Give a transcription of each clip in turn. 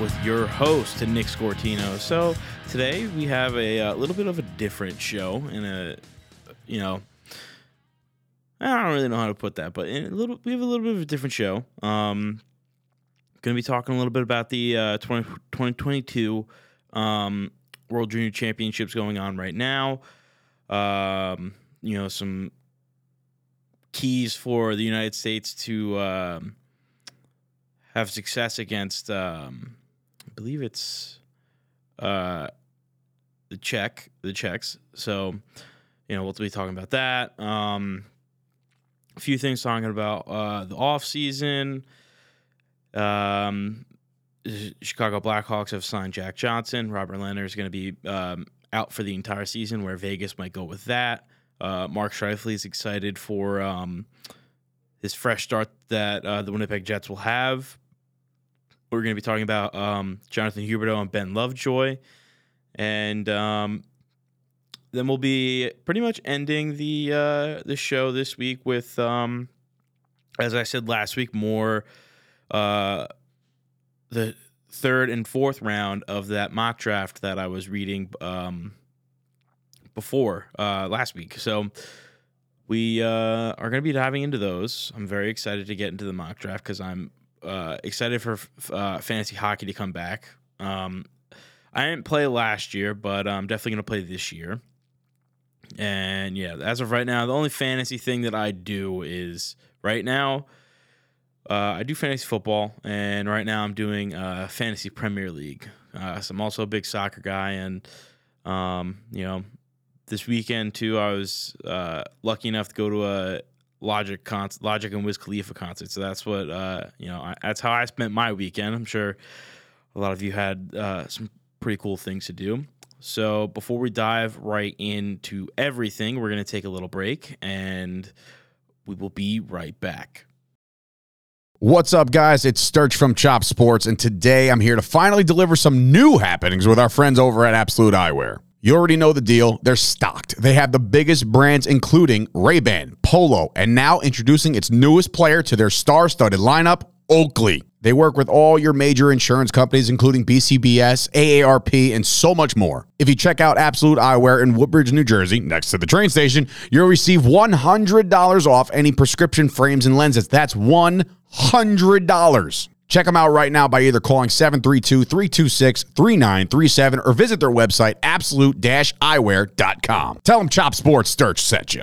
With your host, Nick Scortino. So today we have a, uh little bit of a different show, and a you know, I don't really know how to put that, but in a little, we have a little bit of a different show. Um, going to be talking a little bit about the uh, 20, 2022 um, World Junior Championships going on right now. Um, you know, some keys for the United States to um, have success against, um, believe it's uh, the Czech, the Czechs. So, you know, we'll be talking about that. Um, a few things talking about uh, the off season. Um, Chicago Blackhawks have signed Jack Johnson. Robin Lehner is going to be um, out for the entire season, where Vegas might go with that. Uh, Mark Scheifele is excited for um, his fresh start that uh, the Winnipeg Jets will have. We're going to be talking about um, Jonathan Huberdeau and Ben Lovejoy, and um, then we'll be pretty much ending the uh, the show this week with, um, as I said last week, more uh, the third and fourth round of that mock draft that I was reading um, before uh, last week. So we uh, are going to be diving into those. I'm very excited to get into the mock draft because I'm uh, excited for uh, fantasy hockey to come back. Um, I didn't play last year, but I'm definitely going to play this year. And yeah, as of right now, the only fantasy thing that I do is right now. Uh, I do fantasy football, and right now I'm doing uh, fantasy Premier League. Uh, so I'm also a big soccer guy, and um, you know, this weekend too, I was uh, lucky enough to go to a Logic concert, Logic and Wiz Khalifa concert. So that's what uh, you know. I, that's how I spent my weekend. I'm sure a lot of you had uh, some pretty cool things to do. So before we dive right into everything, we're gonna take a little break, and we will be right back. What's up, guys? It's Sturch from Chop Sports, and today I'm here to finally deliver some new happenings with our friends over at Absolute Eyewear. You already know the deal. They're stocked. They have the biggest brands, including Ray-Ban, Polo, and now introducing its newest player to their star-studded lineup, Oakley. They work with all your major insurance companies, including BCBS, AARP, and so much more. If you check out Absolute Eyewear in Woodbridge, New Jersey, next to the train station, you'll receive $100 off any prescription frames and lenses. That's $100. Check them out right now by either calling 732 326 3937 or visit their website, absolute eyewear.com. Tell them Chop Sports Sturch sent you.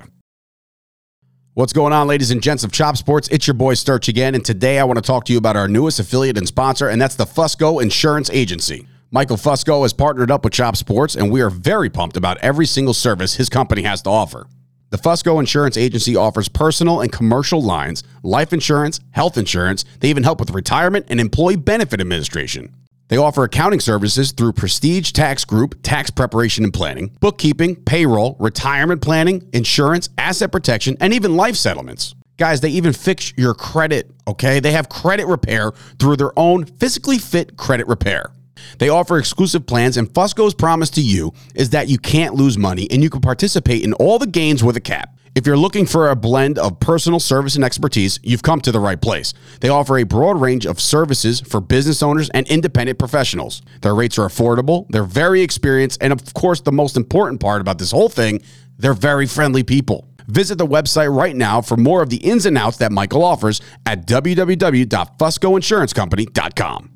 What's going on, ladies and gents of Chop Sports? It's your boy Sturch again, and today I want to talk to you about our newest affiliate and sponsor, and that's the Fusco Insurance Agency. Michael Fusco has partnered up with Chop Sports, and we are very pumped about every single service his company has to offer. The Fusco Insurance Agency offers personal and commercial lines, life insurance, health insurance. They even help with retirement and employee benefit administration. They offer accounting services through Prestige Tax Group, tax preparation and planning, bookkeeping, payroll, retirement planning, insurance, asset protection, and even life settlements. Guys, they even fix your credit, okay? They have credit repair through their own physically fit credit repair. They offer exclusive plans, and Fusco's promise to you is that you can't lose money and you can participate in all the gains with a cap. If you're looking for a blend of personal service and expertise, you've come to the right place. They offer a broad range of services for business owners and independent professionals. Their rates are affordable, they're very experienced, and of course, the most important part about this whole thing, they're very friendly people. Visit the website right now for more of the ins and outs that Michael offers at www.fuscoinsurancecompany.com.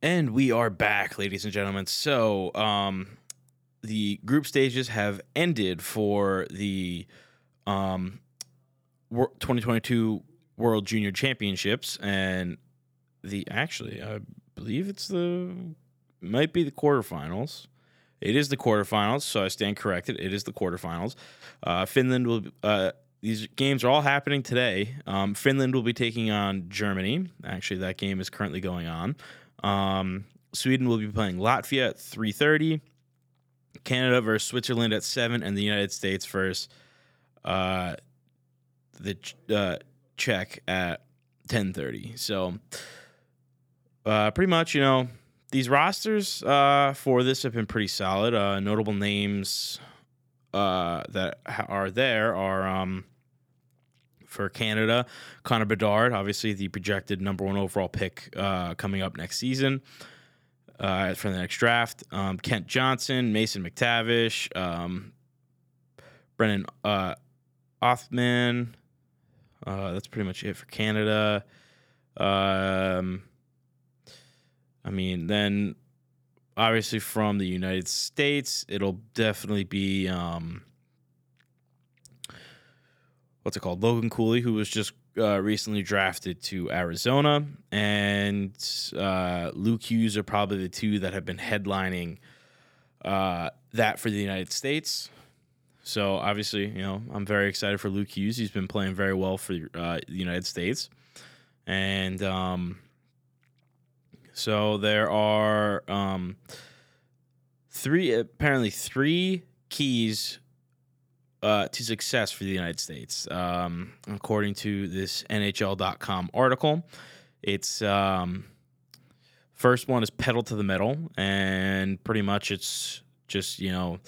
And we are back, ladies and gentlemen. So, um, the group stages have ended for the um, 2022 World Junior Championships, and the actually, I believe it's the might be the quarterfinals. It is the quarterfinals, so I stand corrected. It is the quarterfinals. Uh, Finland will. Uh, these games are all happening today. Um, Finland will be taking on Germany. Actually, that game is currently going on. Um, Sweden will be playing Latvia at three thirty. Canada versus Switzerland at seven, and the United States versus uh, the uh, Czech at ten thirty. So, uh, pretty much, you know, these rosters uh, for this have been pretty solid. Uh, notable names uh, that are there are um, for Canada. Connor Bedard, obviously the projected number one overall pick uh, coming up next season uh, for the next draft. Um, Kent Johnson, Mason McTavish, um, Brennan uh, Othmann. Uh, that's pretty much it for Canada. Um, I mean, then obviously from the United States, it'll definitely be um, what's it called? Logan Cooley, who was just uh, recently drafted to Arizona, and uh, Luke Hughes are probably the two that have been headlining uh, that for the United States. So obviously, you know, I'm very excited for Luke Hughes. He's been playing very well for uh, the United States, and um, so there are um, three apparently three keys uh, to success for the United States, um, according to this NHL.com article. It's um, first one is pedal to the metal, and pretty much it's just you know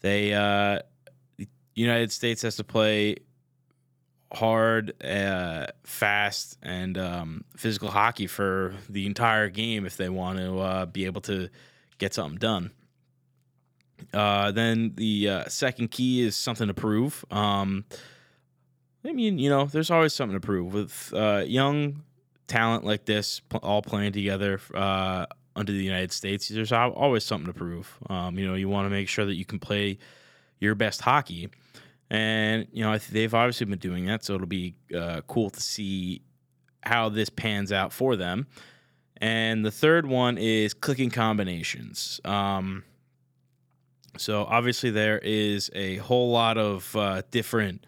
they uh, United States has to play hard, uh, fast, and um, physical hockey for the entire game if they want to uh, be able to get something done. Uh, then the uh, second key is something to prove. Um, I mean, you know, there's always something to prove with uh, young talent like this, all playing together uh, under the United States. There's always something to prove. Um, you know, you want to make sure that you can play your best hockey, and you know they've obviously been doing that. So it'll be uh, cool to see how this pans out for them. And the third one is clicking combinations. Um, so obviously there is a whole lot of uh, different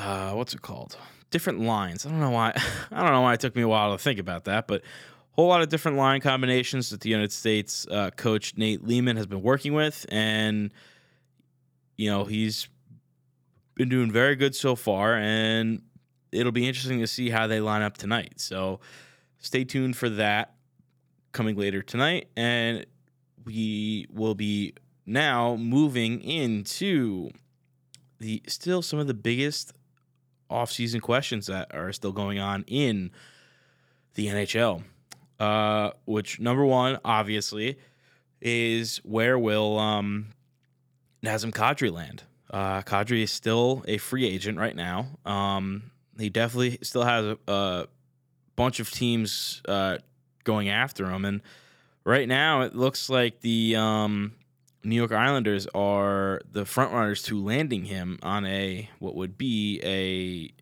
uh, what's it called? Different lines. I don't know why. I don't know why it took me a while to think about that, but a whole lot of different line combinations that the United States uh, coach Nate Leaman has been working with, and you know he's been doing very good so far, and it'll be interesting to see how they line up tonight. So stay tuned for that coming later tonight, and we will be now moving into the still some of the biggest offseason questions that are still going on in the NHL. Uh, which number one, obviously, is where will um, Nazem Kadri land? Uh, Kadri is still a free agent right now. Um, he definitely still has a, a bunch of teams uh, going after him, and right now it looks like the um, New York Islanders are the front runners to landing him on a what would be a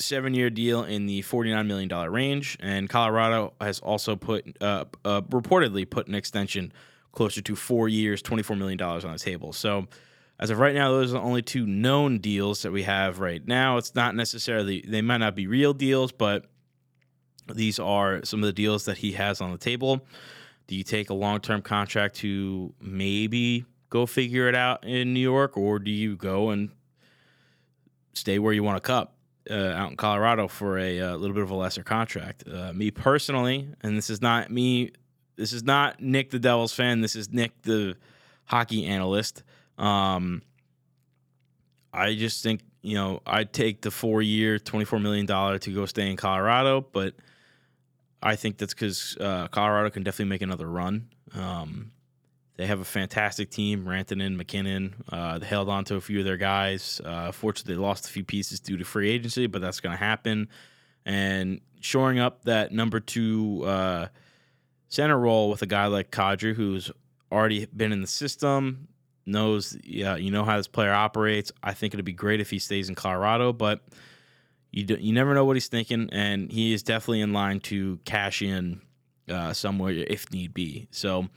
seven year deal in the $49 million range. And Colorado has also put, uh, uh, reportedly put an extension closer to four years, $24 million on the table. So, as of right now, those are the only two known deals that we have right now. It's not necessarily, they might not be real deals, but these are some of the deals that he has on the table. Do you take a long term contract to maybe go figure it out in New York, or do you go and stay where you want to cup uh, out in Colorado for a, a, uh, little bit of a lesser contract? Uh, me personally, and this is not me, this is not Nick the Devils fan, this is Nick the hockey analyst. Um, I just think, you know, I'd take the four year, $24 million to go stay in Colorado, but I think that's because uh, Colorado can definitely make another run. Um, they have a fantastic team. Rantanen, MacKinnon. Uh, they held on to a few of their guys. Uh, fortunately, they lost a few pieces due to free agency, but that's going to happen. And shoring up that number two uh, center role with a guy like Kadri, who's already been in the system, knows yeah, you know how this player operates. I think it'd be great if he stays in Colorado, but – you do, you never know what he's thinking, and he is definitely in line to cash in uh, somewhere if need be. So,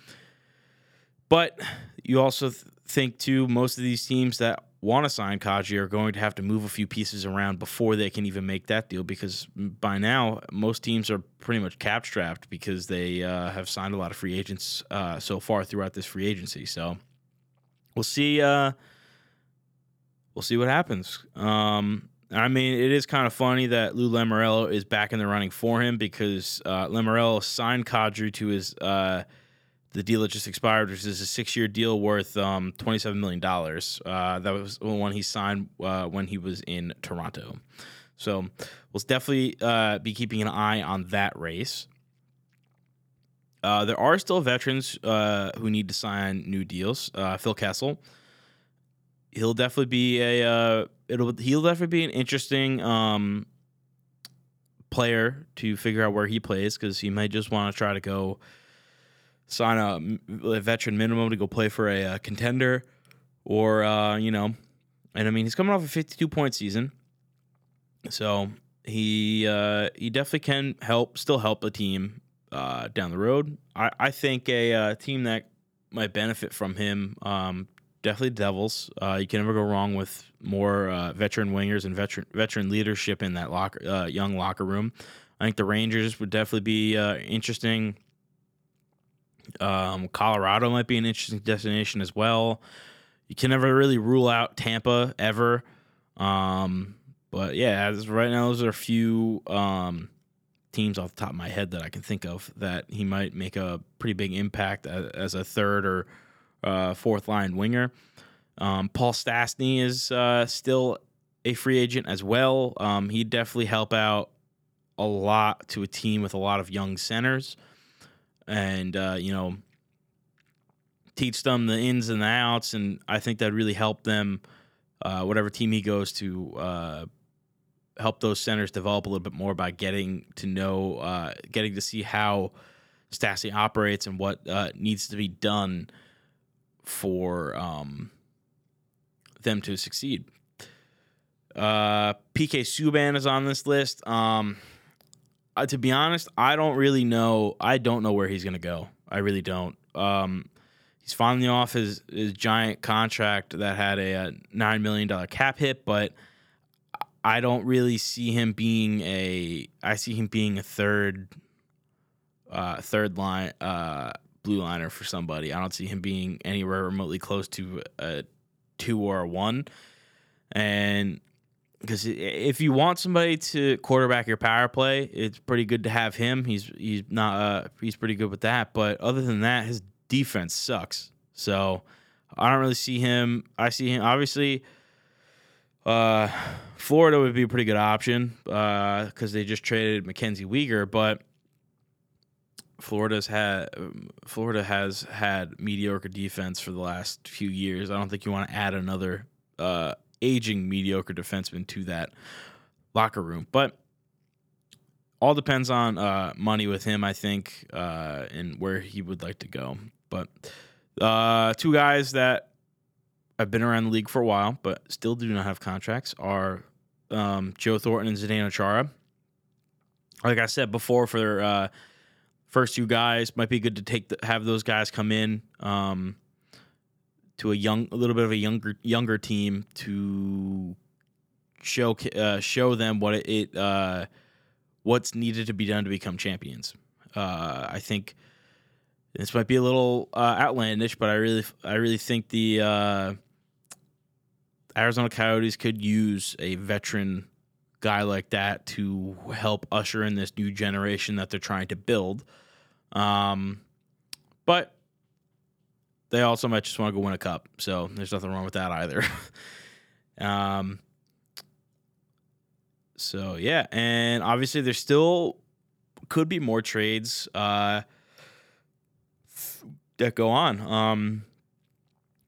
but you also th- think too, most of these teams that want to sign Kadri are going to have to move a few pieces around before they can even make that deal because by now most teams are pretty much cap strapped because they uh, have signed a lot of free agents uh, so far throughout this free agency. So we'll see. Uh, we'll see what happens. Um, I mean, it is kind of funny that Lou Lamoriello is back in the running for him because uh, Lamoriello signed Kadri to his uh, the deal that just expired, which is a six-year deal worth um, twenty-seven million dollars. Uh, that was the one he signed uh, when he was in Toronto. So we'll definitely uh, be keeping an eye on that race. Uh, there are still veterans uh, who need to sign new deals. Uh, Phil Kessel, he'll definitely be a it'll he'll definitely be an interesting um, player to figure out where he plays because he might just want to try to go sign a, a, veteran minimum to go play for a, a contender, or uh, you know, and I mean he's coming off a 52 point season, so he uh, he definitely can help still help a team uh, down the road. I, I think a uh, team that might benefit from him um, definitely Devils. Uh, you can never go wrong with more uh, veteran wingers and veteran veteran leadership in that locker uh, young locker room. I think the Rangers would definitely be uh, interesting. Um, Colorado might be an interesting destination as well. You can never really rule out Tampa ever. Um, but yeah, as right now, those are a few um, teams off the top of my head that I can think of that he might make a pretty big impact as, as a third or uh, fourth line winger. Um, Paul Stastny is uh, still a free agent as well. Um, he'd definitely help out a lot to a team with a lot of young centers, and uh, you know, teach them the ins and the outs. And I think that really help them, uh, whatever team he goes to, uh, help those centers develop a little bit more by getting to know, uh, getting to see how Stastny operates and what needs to be done for um, them to succeed. Uh, PK Subban is on this list. Um, uh, to be honest, I don't really know. I don't know where he's going to go. I really don't. Um, he's finally off his, his giant contract that had a, a $9 million cap hit, but I don't really see him being a. I see him being a third, uh, third line, uh, blue liner for somebody. I don't see him being anywhere remotely close to a two or a one. And because if you want somebody to quarterback your power play, it's pretty good to have him. He's he's not uh, he's pretty good with that. But other than that, his defense sucks. So I don't really see him. I see him obviously. Uh, Florida would be a pretty good option uh because uh, they just traded Mackenzie Weegar, but Florida's had Florida has had mediocre defense for the last few years. I don't think you want to add another uh, aging mediocre defenseman to that locker room, but all depends on uh, money with him, I think, uh, and where he would like to go. But uh, two guys that have been around the league for a while, but still do not have contracts are um, Joe Thornton and Zdeno Chara. Like I said before, for uh, first two guys might be good to take the, have those guys come in um, to a young a little bit of a younger younger team to show uh, show them what it, uh, what's needed to be done to become champions. Uh, I think this might be a little uh, outlandish, but I really I really think the uh, Arizona Coyotes could use a veteran guy like that to help usher in this new generation that they're trying to build. Um, but they also might just want to go win a cup, so there's nothing wrong with that either. um, so yeah, and obviously there still could be more trades uh, that go on. Um,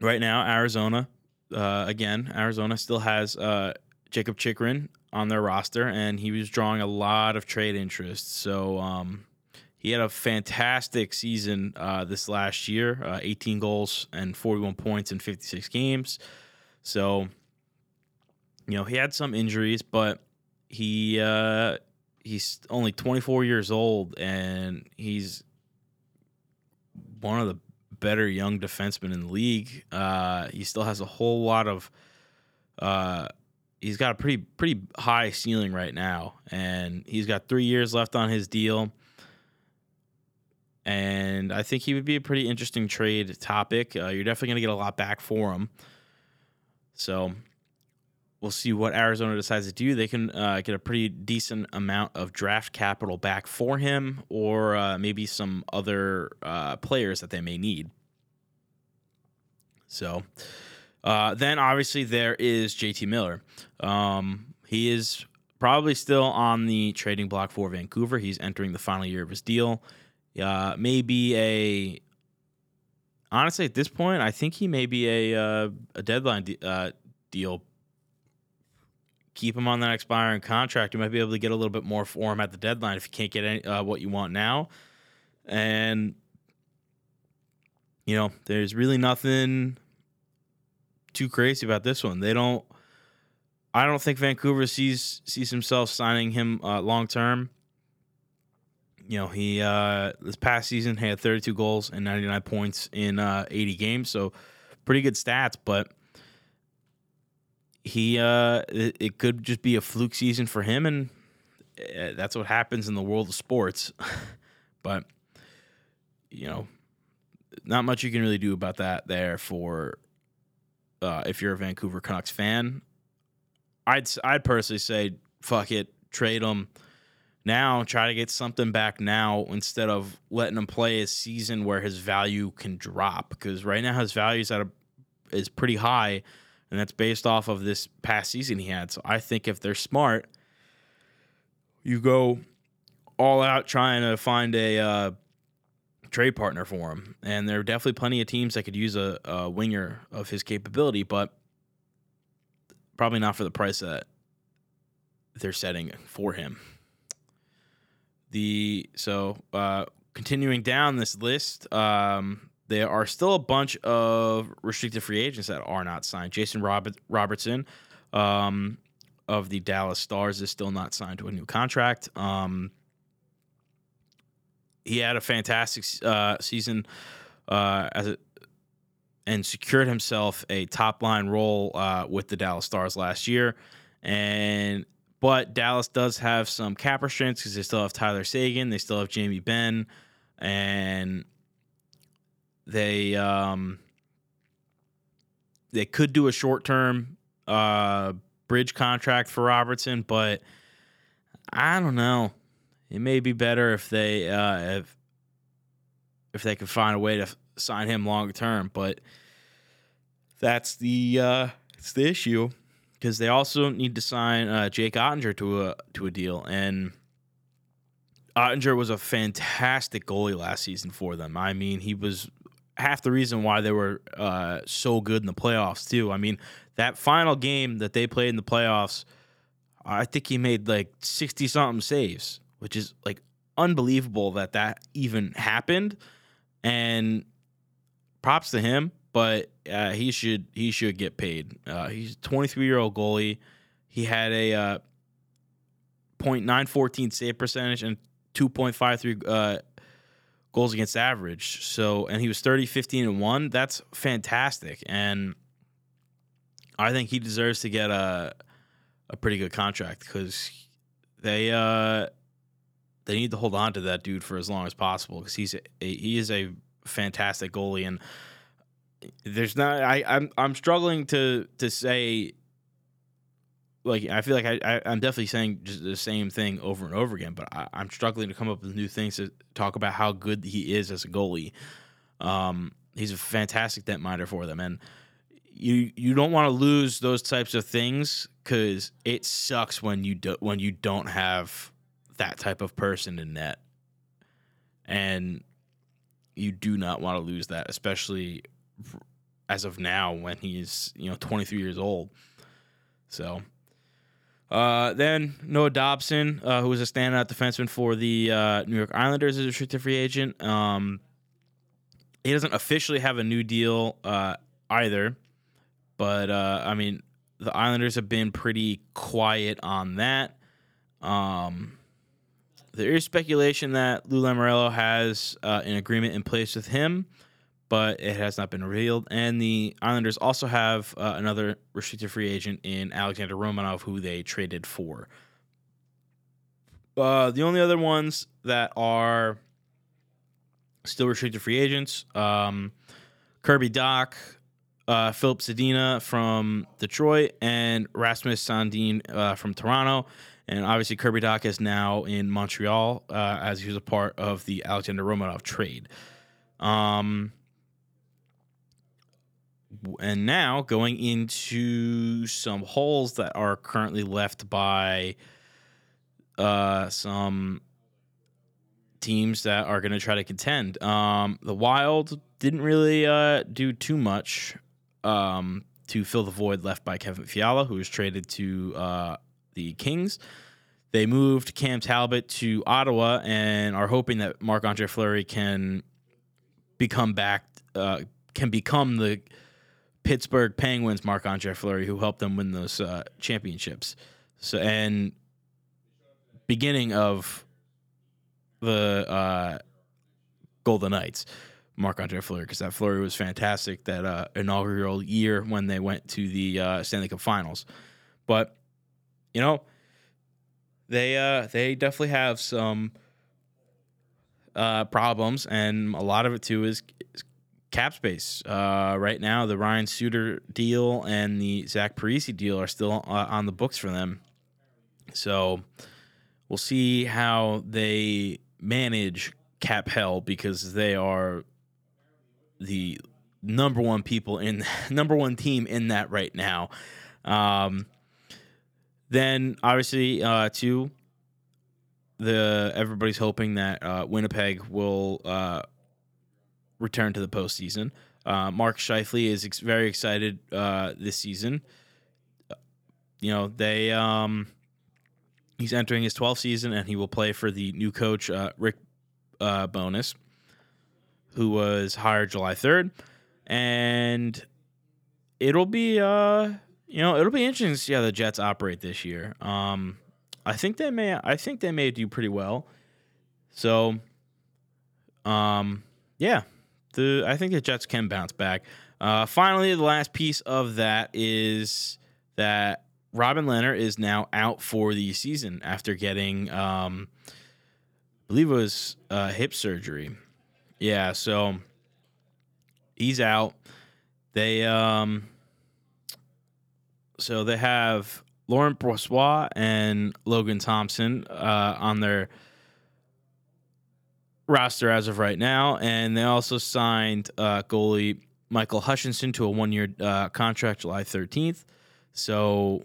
right now, Arizona, uh, again, Arizona still has uh, Jakob Chychrun on their roster, and he was drawing a lot of trade interest. So um, he had a fantastic season uh, this last year uh, 18 goals and 41 points in 56 games. So, you know, he had some injuries, but he uh, he's only 24 years old and he's one of the better young defensemen in the league. Uh, he still has a whole lot of. He's got a pretty pretty high ceiling right now, and he's got three years left on his deal and I think he would be a pretty interesting trade topic. Uh, you're definitely going to get a lot back for him. So we'll see what Arizona decides to do. They can uh, get a pretty decent amount of draft capital back for him, or uh, maybe some other uh, players that they may need. So, uh, then obviously there is JT Miller. Um, he is probably still on the trading block for Vancouver. He's entering the final year of his deal. Uh, maybe a honestly at this point, I think he may be a uh, a deadline de- uh, deal keep him on that expiring contract. You might be able to get a little bit more for him at the deadline if you can't get any, uh, what you want now. And you know, there's really nothing too crazy about this one. They don't. I don't think Vancouver sees sees himself signing him uh, long term. You know, he uh, this past season had 32 goals and 99 points in uh, 80 games, so pretty good stats. But he uh it, it, could just be a fluke season for him and uh, that's what happens in the world of sports but you know not much you can really do about that there for uh, if you're a Vancouver Canucks fan I'd I'd personally say fuck it trade him now try to get something back now instead of letting him play a season where his value can drop because right now his value is at a is pretty high and that's based off of this past season he had. So I think if they're smart, you go all out trying to find a uh, trade partner for him. And there are definitely plenty of teams that could use a, a winger of his capability, but probably not for the price that they're setting for him. The so uh, continuing down this list, um, there are still a bunch of restricted free agents that are not signed. Jason Robert, Robertson um, of the Dallas Stars is still not signed to a new contract. Um, he had a fantastic uh, season uh, as a, and secured himself a top line role uh, with the Dallas Stars last year. And but Dallas does have some cap restraints because they still have Tyler Seguin, they still have Jamie Benn, and they um, they could do a short term uh, bridge contract for Robertson, but I don't know. It may be better if they uh, if if they could find a way to sign him long term, but that's the uh, it's the issue because they also need to sign uh, Jake Oettinger to a to a deal and. Oettinger was a fantastic goalie last season for them. I mean, he was half the reason why they were uh, so good in the playoffs too. I mean, that final game that they played in the playoffs, I think he made like sixty something saves, which is like unbelievable that that even happened. And props to him, but uh, he should he should get paid. Uh, he's a twenty three year old goalie. He had a uh, .914 save percentage and two point five three uh, goals against average. So, and he was 30, 15, and 1. That's fantastic. And I think he deserves to get a a pretty good contract because they uh they need to hold on to that dude for as long as possible because he's a, he is a fantastic goalie and there's not I I'm I'm struggling to to say like I feel like I, I am definitely saying just the same thing over and over again, but I, am struggling to come up with new things to talk about how good he is as a goalie. Um, he's a fantastic net minder for them, and you you don't want to lose those types of things because it sucks when you do when you don't have that type of person in net, and you do not want to lose that, especially as of now when he's you know 23 years old. So uh, then Noah Dobson, uh, who was a standout defenseman for the uh, New York Islanders, is a restricted free agent. Um, he doesn't officially have a new deal uh, either, but uh, I mean the Islanders have been pretty quiet on that. Um, there is speculation that Lou Lamoriello has uh, an agreement in place with him but it has not been revealed. And the Islanders also have uh, another restricted free agent in Alexander Romanov, who they traded for. Uh, the only other ones that are still restricted free agents um, Kirby Dach, uh, Filip Zadina from Detroit and Rasmus Sandin uh, from Toronto. And obviously, Kirby Dach is now in Montreal uh, as he was a part of the Alexander Romanov trade. Um, and now going into some holes that are currently left by uh, some teams that are going to try to contend. Um, the Wild didn't really uh, do too much um, to fill the void left by Kevin Fiala, who was traded to uh, the Kings. They moved Cam Talbot to Ottawa and are hoping that Marc Andre Fleury can become back, uh, can become the Pittsburgh Penguins Marc Andre Fleury, who helped them win those uh, championships. So and beginning of the uh, Golden Knights, Marc Andre Fleury, because that Fleury was fantastic that uh, inaugural year when they went to the uh, Stanley Cup Finals. But you know, they uh, they definitely have some uh, problems, and a lot of it too is, is cap space. Uh, right now, the Ryan Suter deal and the Zach Parise deal are still uh, on the books for them. So we'll see how they manage cap hell because they are the number one people in number one team in that right now. Um, then obviously, uh, two, the everybody's hoping that uh, Winnipeg will uh, return to the postseason. Uh, Mark Scheifele is ex- very excited uh, this season. You know they um, he's entering his 12th season and he will play for the new coach uh, Rick uh, Bowness, who was hired July 3rd, and it'll be uh you know it'll be interesting to see how the Jets operate this year. Um, I think they may I think they may do pretty well. So, um, yeah, the I think the Jets can bounce back. Uh, finally, the last piece of that is that Robin Lehner is now out for the season after getting, um, I believe it was uh, hip surgery. Yeah, so he's out. They um, so they have Laurent Brossoit and Logan Thompson uh, on their roster as of right now, and they also signed uh, goalie Michael Hutchinson to a one-year uh, contract July 13th. So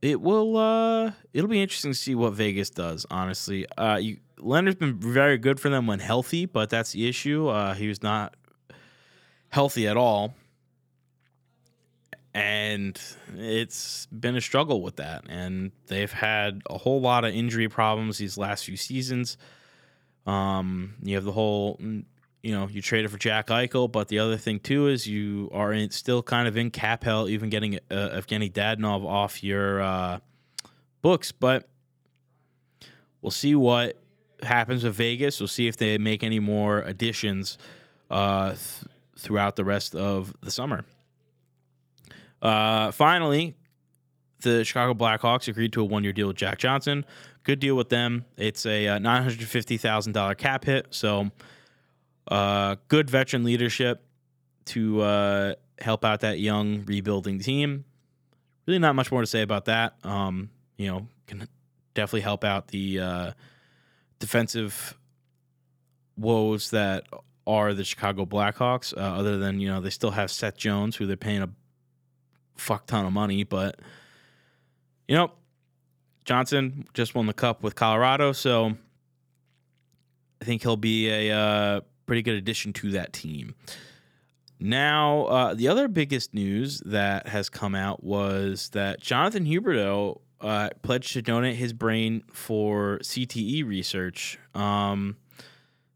it will uh, it'll be interesting to see what Vegas does. Honestly, uh, you, Lehner's been very good for them when healthy, but that's the issue. Uh, he was not healthy at all. And it's been a struggle with that. And they've had a whole lot of injury problems these last few seasons. Um, you have the whole, you know, you traded for Jack Eichel, but the other thing too is you are in, still kind of in cap hell, even getting uh, Evgeny Dadonov off your uh, books. But we'll see what happens with Vegas. We'll see if they make any more additions uh, th- throughout the rest of the summer. Uh, finally, the Chicago Blackhawks agreed to a one-year deal with Jack Johnson. Good deal with them. It's a uh, nine hundred fifty thousand dollar cap hit, so uh, good veteran leadership to uh, help out that young rebuilding team. Really, not much more to say about that. Um, you know, can definitely help out the uh, defensive woes that are the Chicago Blackhawks. Uh, other than you know, they still have Seth Jones, who they're paying a fuck ton of money, but you know, Johnson just won the cup with Colorado, so I think he'll be a uh, pretty good addition to that team. Now, uh, the other biggest news that has come out was that Jonathan Huberdeau uh, pledged to donate his brain for CTE research. Um,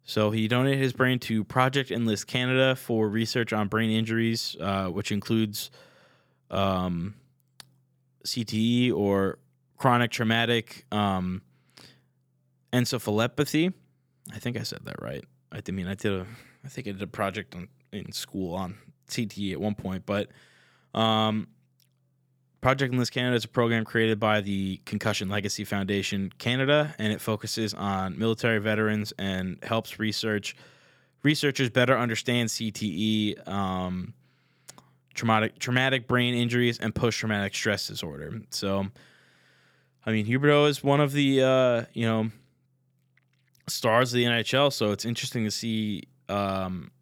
so he donated his brain to Project Enlist Canada for research on brain injuries, uh, which includes um, CTE or chronic traumatic um, encephalopathy. I think I said that right. I mean, I did a, I think I did a project on, in school on CTE at one point, but um, Project Enlist Canada is a program created by the Concussion Legacy Foundation Canada, and it focuses on military veterans and helps research researchers better understand CTE um, traumatic traumatic brain injuries and post traumatic stress disorder. So, I mean, Huberdeau is one of the uh, you know stars of the NHL. So it's interesting to see um,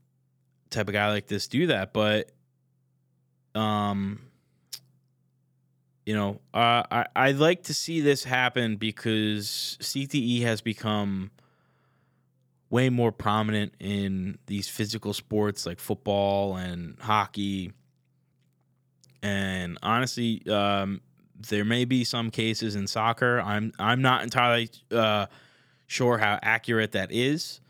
type of guy like this do that. But um, you know, uh, I I like to see this happen because CTE has become way more prominent in these physical sports like football and hockey. And honestly, um, there may be some cases in soccer. I'm I'm not entirely uh, sure how accurate that is,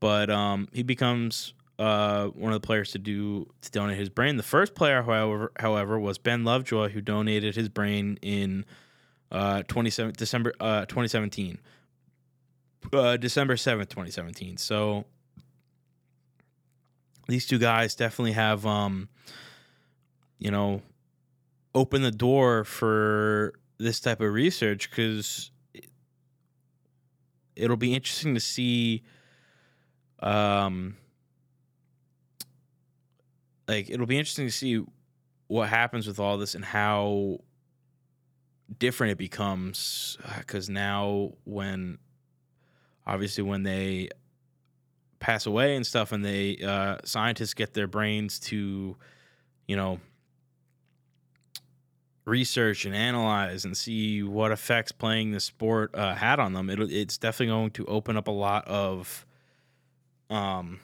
but um, he becomes uh, one of the players to do to donate his brain. The first player, however, however, was Ben Lovejoy, who donated his brain in uh, 27 December uh, 2017, uh, December 7th, 2017. So these two guys definitely have, um, you know, opened the door for this type of research because it'll be interesting to see um like it'll be interesting to see what happens with all this and how different it becomes because now when obviously when they pass away and stuff and they uh, scientists get their brains to you know research and analyze and see what effects playing the sport uh, had on them it, it's definitely going to open up a lot of um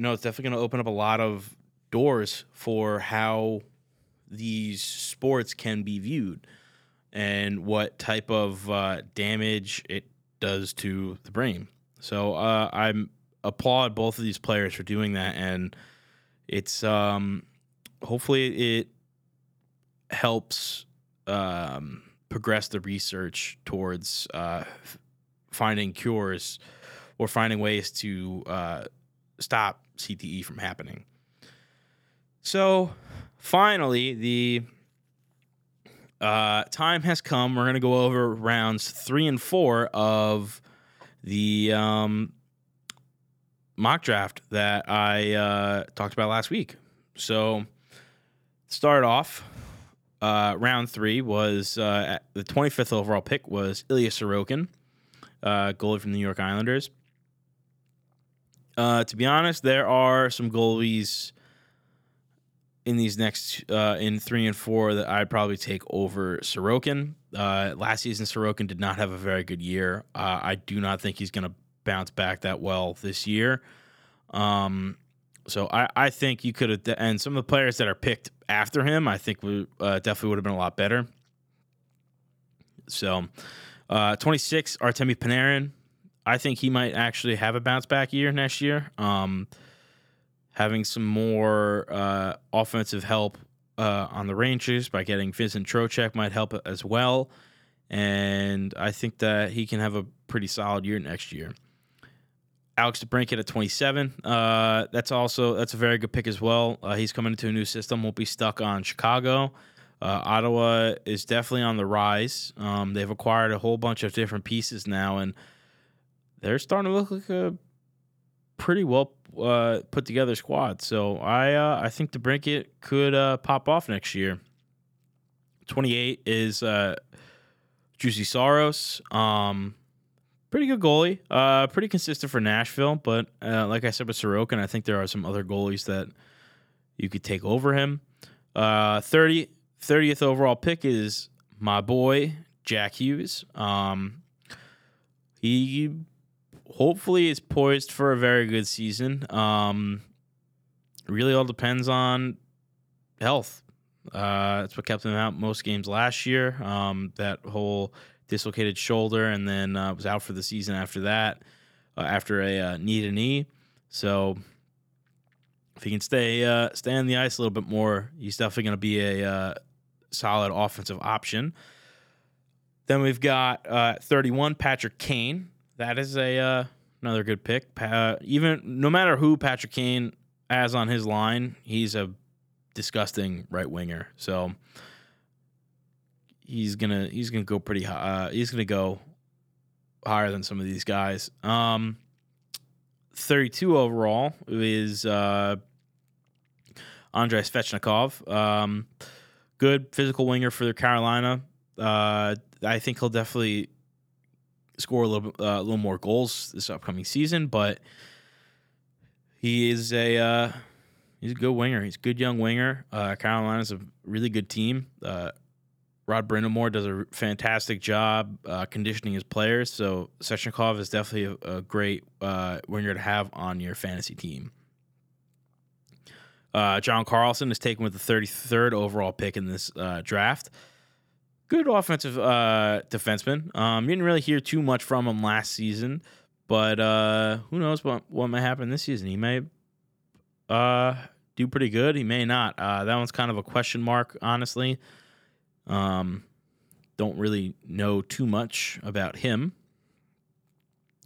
you know, it's definitely going to open up a lot of doors for how these sports can be viewed and what type of uh, damage it does to the brain. So uh, I applaud both of these players for doing that, and it's um, hopefully it helps um, progress the research towards uh, finding cures or finding ways to uh, stop CTE from happening. So finally, the uh, time has come. We're going to go over rounds three and four of the um, mock draft that I uh, talked about last week. So, start off, uh, round three was uh, the 25th overall pick was Ilya Sorokin, uh, goalie from the New York Islanders. Uh, to be honest, there are some goalies in these next uh, in three and four that I'd probably take over Sorokin. Uh, last season, Sorokin did not have a very good year. I do not think he's going to bounce back that well this year. Um, so I, I think you could have, and some of the players that are picked after him, I think would uh, definitely would have been a lot better. So, uh, 26, Artemi Panarin. I think he might actually have a bounce back year next year. Um, having some more uh, offensive help uh, on the Rangers by getting Vincent Trocheck might help as well. And I think that he can have a pretty solid year next year. Alex DeBrincat at 27. Uh, that's also that's a very good pick as well. Uh, he's coming into a new system. Won't be stuck on Chicago. Uh, Ottawa is definitely on the rise. Um, they've acquired a whole bunch of different pieces now, and they're starting to look like a pretty well uh, put together squad. So I uh, I think DeBrincat could uh, pop off next year. Twenty eight is Juuse Saros. Um, pretty good goalie. Uh, pretty consistent for Nashville, but uh, like I said with Sorokin, I think there are some other goalies that you could take over him. Uh, 30, 30th overall pick is my boy Jack Hughes. Um, he hopefully is poised for a very good season. Um, really all depends on health. Uh, that's what kept him out most games last year. Um, that whole dislocated shoulder, and then uh, was out for the season after that, uh, after a uh, knee to knee. So if he can stay uh, stay on the ice a little bit more, he's definitely going to be a uh, solid offensive option. Then we've got uh, 31 Patrick Kane that is a another good pick. Even no matter who Patrick Kane has on his line, he's a disgusting right winger. So he's gonna he's gonna go pretty high. Uh, he's gonna go higher than some of these guys. Um, 32 overall is uh, Andrei Svechnikov. Um, good physical winger for the Carolina. Uh, I think he'll definitely score a little uh, a little more goals this upcoming season, but he is a uh, he's a good winger. He's a good young winger. Uh, Carolina's a really good team. Uh, Rod Brind'Amour does a fantastic job uh, conditioning his players. So Svechnikov is definitely a, a great uh, winger to have on your fantasy team. Uh, John Carlson is taken with the 33rd overall pick in this uh, draft. Good offensive uh, defenseman. Um, you didn't really hear too much from him last season, but uh, who knows what, what might happen this season? He may do pretty good. He may not. that one's kind of a question mark, honestly. Um, don't really know too much about him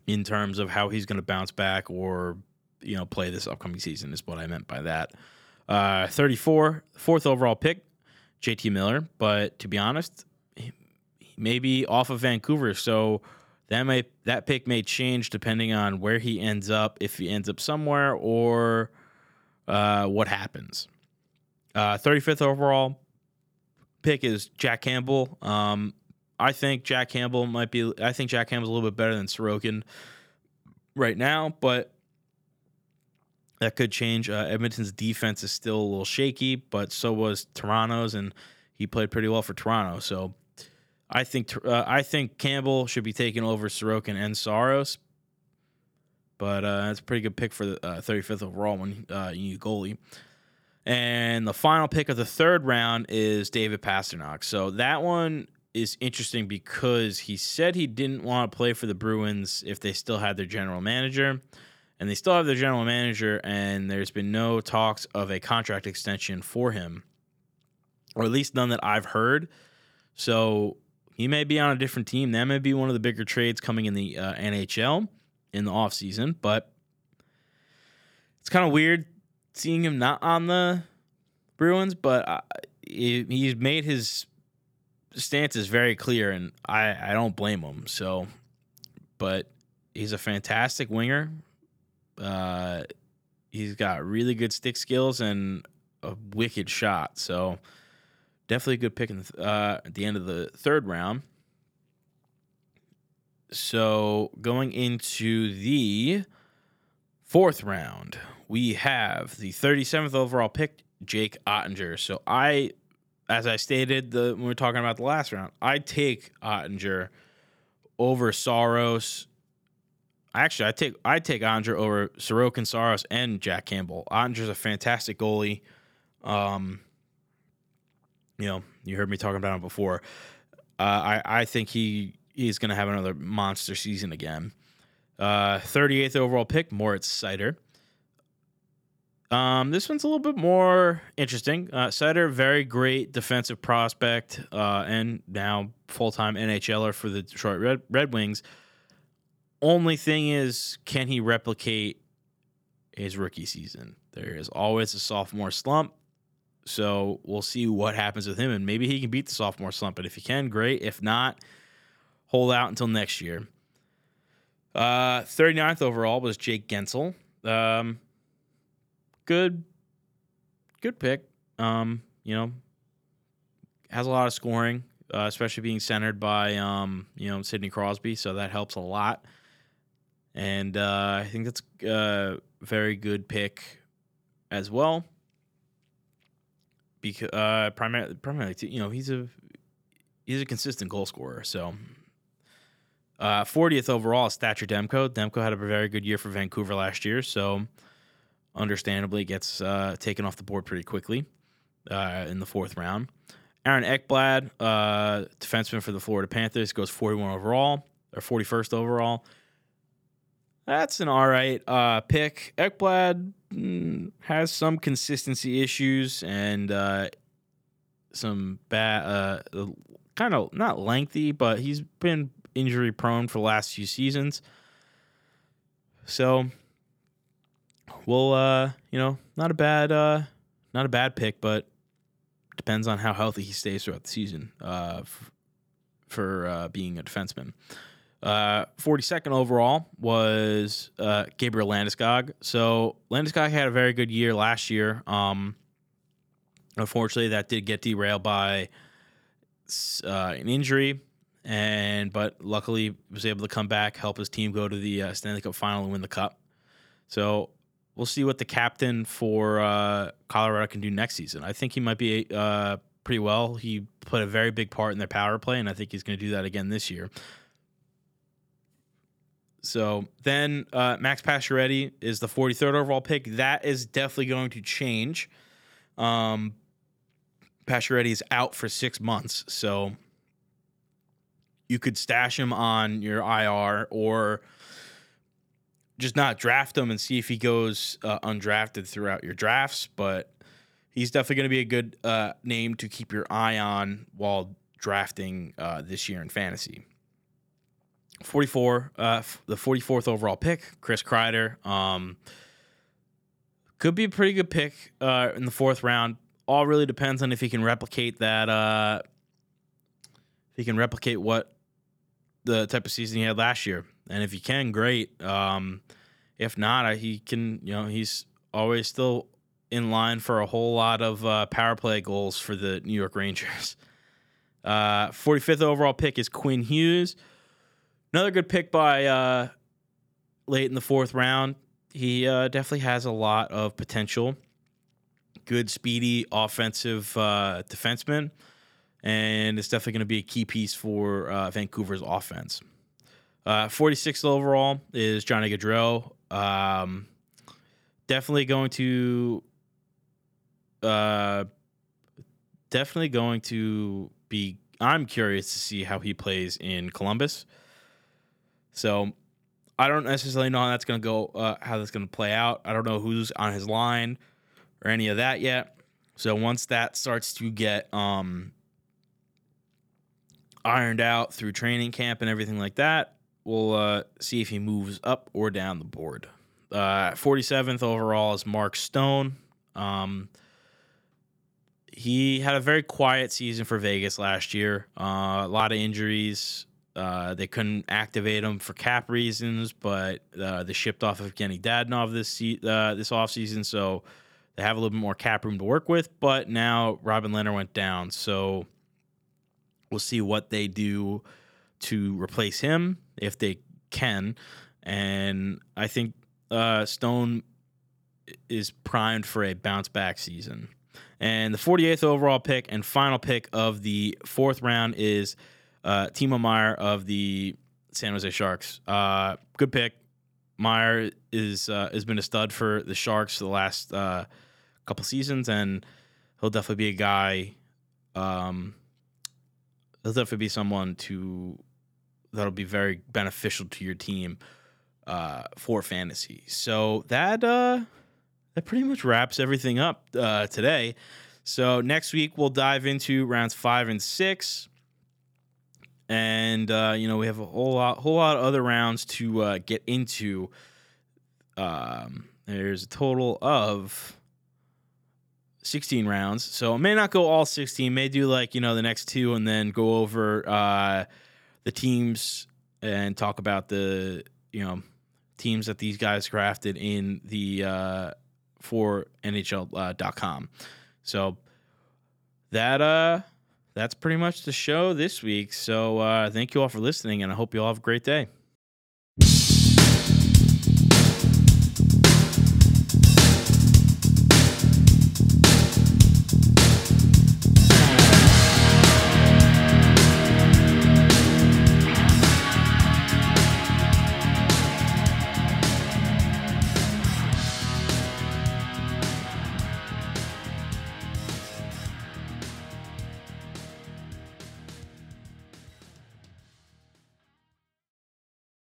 in terms of how he's going to bounce back or you know play this upcoming season is what I meant by that. Uh, 34, fourth overall pick, JT Miller. But to be honest, he, he may be off of Vancouver, so that may that pick may change depending on where he ends up, if he ends up somewhere, or uh, what happens. Uh, 35th overall, pick is Jack Campbell. Um, I think Jack Campbell might be. I think Jack Campbell's a little bit better than Sorokin right now, but that could change. Uh, Edmonton's defense is still a little shaky, but so was Toronto's, and he played pretty well for Toronto. So I think uh, I think Campbell should be taking over Sorokin and Saros. But uh, that's a pretty good pick for the 35th uh, overall when uh, you goalie. And the final pick of the third round is David Pastrnak. So that one is interesting because he said he didn't want to play for the Bruins if they still had their general manager. And they still have their general manager, and there's been no talks of a contract extension for him, or at least none that I've heard. So he may be on a different team. That may be one of the bigger trades coming in the uh, NHL in the offseason, but it's kind of weird seeing him not on the Bruins, but I, he, he's made his stances very clear, and I, I don't blame him. So, but he's a fantastic winger. Uh, he's got really good stick skills and a wicked shot. So, definitely a good pick uh, at the end of the third round. So, going into the fourth round, we have the 37th overall pick, Jake Oettinger. So I, as I stated the when we were talking about the last round, I take Oettinger over Saros. Actually, I take I take Oettinger over Sorokin, Saros, and Jack Campbell. Oettinger's a fantastic goalie. Um, you know, you heard me talking about him before. Uh, I I think he he's going to have another monster season again. Uh, 38th overall pick, Moritz Seider. Um, this one's a little bit more interesting. Uh, Seider, very great defensive prospect, uh, and now full time NHLer for the Detroit Red, Red Wings. Only thing is, can he replicate his rookie season? There is always a sophomore slump. So we'll see what happens with him, and maybe he can beat the sophomore slump. But if he can, great. If not, hold out until next year. Uh, 39th overall was Jake Guentzel. Um, good, good pick. Um, you know, has a lot of scoring, uh, especially being centered by um, you know Sidney Crosby, so that helps a lot. And uh, I think that's a very good pick as well. Because uh, primarily, primarily, you know, he's a he's a consistent goal scorer. So, uh, 40th overall is Thatcher Demko. Demko had a very good year for Vancouver last year, so understandably gets uh, taken off the board pretty quickly uh, in the fourth round. Aaron Ekblad, uh, defenseman for the Florida Panthers, goes 41 overall or 41st overall. That's an all right uh, pick. Ekblad mm, has some consistency issues and uh, some bad, uh, kind of not lengthy, but he's been injury prone for the last few seasons. So well, uh, you know, not a bad, uh, not a bad pick, but depends on how healthy he stays throughout the season uh, f- for uh, being a defenseman. Uh, 42nd overall was uh, Gabriel Landeskog. So Landeskog had a very good year last year. Um, Unfortunately, that did get derailed by uh, an injury, and but luckily was able to come back, help his team go to the uh, Stanley Cup final and win the cup. So we'll see what the captain for uh, Colorado can do next season. I think he might be uh, pretty well. He played a very big part in their power play, and I think he's going to do that again this year. So then uh, Max Pacioretty is the 43rd overall pick. That is definitely going to change. Um, Pacioretty is out for six months, so you could stash him on your IR or just not draft him and see if he goes uh, undrafted throughout your drafts. But he's definitely going to be a good uh, name to keep your eye on while drafting uh, this year in fantasy. 44, uh, the 44th overall pick, Chris Kreider. Um, could be a pretty good pick uh, in the fourth round. All really depends on if he can replicate that. Uh, if he can replicate what the type of season he had last year, and if he can, great. Um, if not, he can. You know, he's always still in line for a whole lot of uh, power play goals for the New York Rangers. Uh, 45th overall pick is Quinn Hughes. Another good pick by uh, late in the fourth round. He uh, definitely has a lot of potential. Good, speedy, offensive uh, defenseman, and it's definitely going to be a key piece for uh, Vancouver's offense. Uh, 46th overall is Johnny Gaudreau. Um, definitely going to, uh, definitely going to be. I'm curious to see how he plays in Columbus. So I don't necessarily know how that's going to go, uh, how that's going to play out. I don't know who's on his line or any of that yet. So once that starts to get um, ironed out through training camp and everything like that, we'll uh, see if he moves up or down the board. Uh, 47th overall is Mark Stone. Um, he had a very quiet season for Vegas last year. Uh, a lot of injuries. Uh, they couldn't activate him for cap reasons, but uh, they shipped off of Evgenii Dadonov this se- uh, this offseason, so they have a little bit more cap room to work with. But now Robin Lehner went down, so we'll see what they do to replace him if they can. And I think uh, Stone is primed for a bounce back season. And the 48th overall pick and final pick of the fourth round is uh, Timo Meier of the San Jose Sharks. Uh, good pick. Meier is uh, has been a stud for the Sharks the last uh, couple seasons, and he'll definitely be a guy. Um, he'll definitely be someone to that'll be very beneficial to your team uh, for fantasy. So that uh, that pretty much wraps everything up uh, today. So next week we'll dive into rounds five and six and uh, you know we have a whole lot, whole lot of other rounds to uh, get into. Um, there's a total of 16 rounds, so it may not go all 16. May do like you know the next two, and then go over uh, the teams and talk about the you know teams that these guys crafted in the uh, for NHL.com. Uh, so that uh that's pretty much the show this week. So uh, thank you all for listening, and I hope you all have a great day.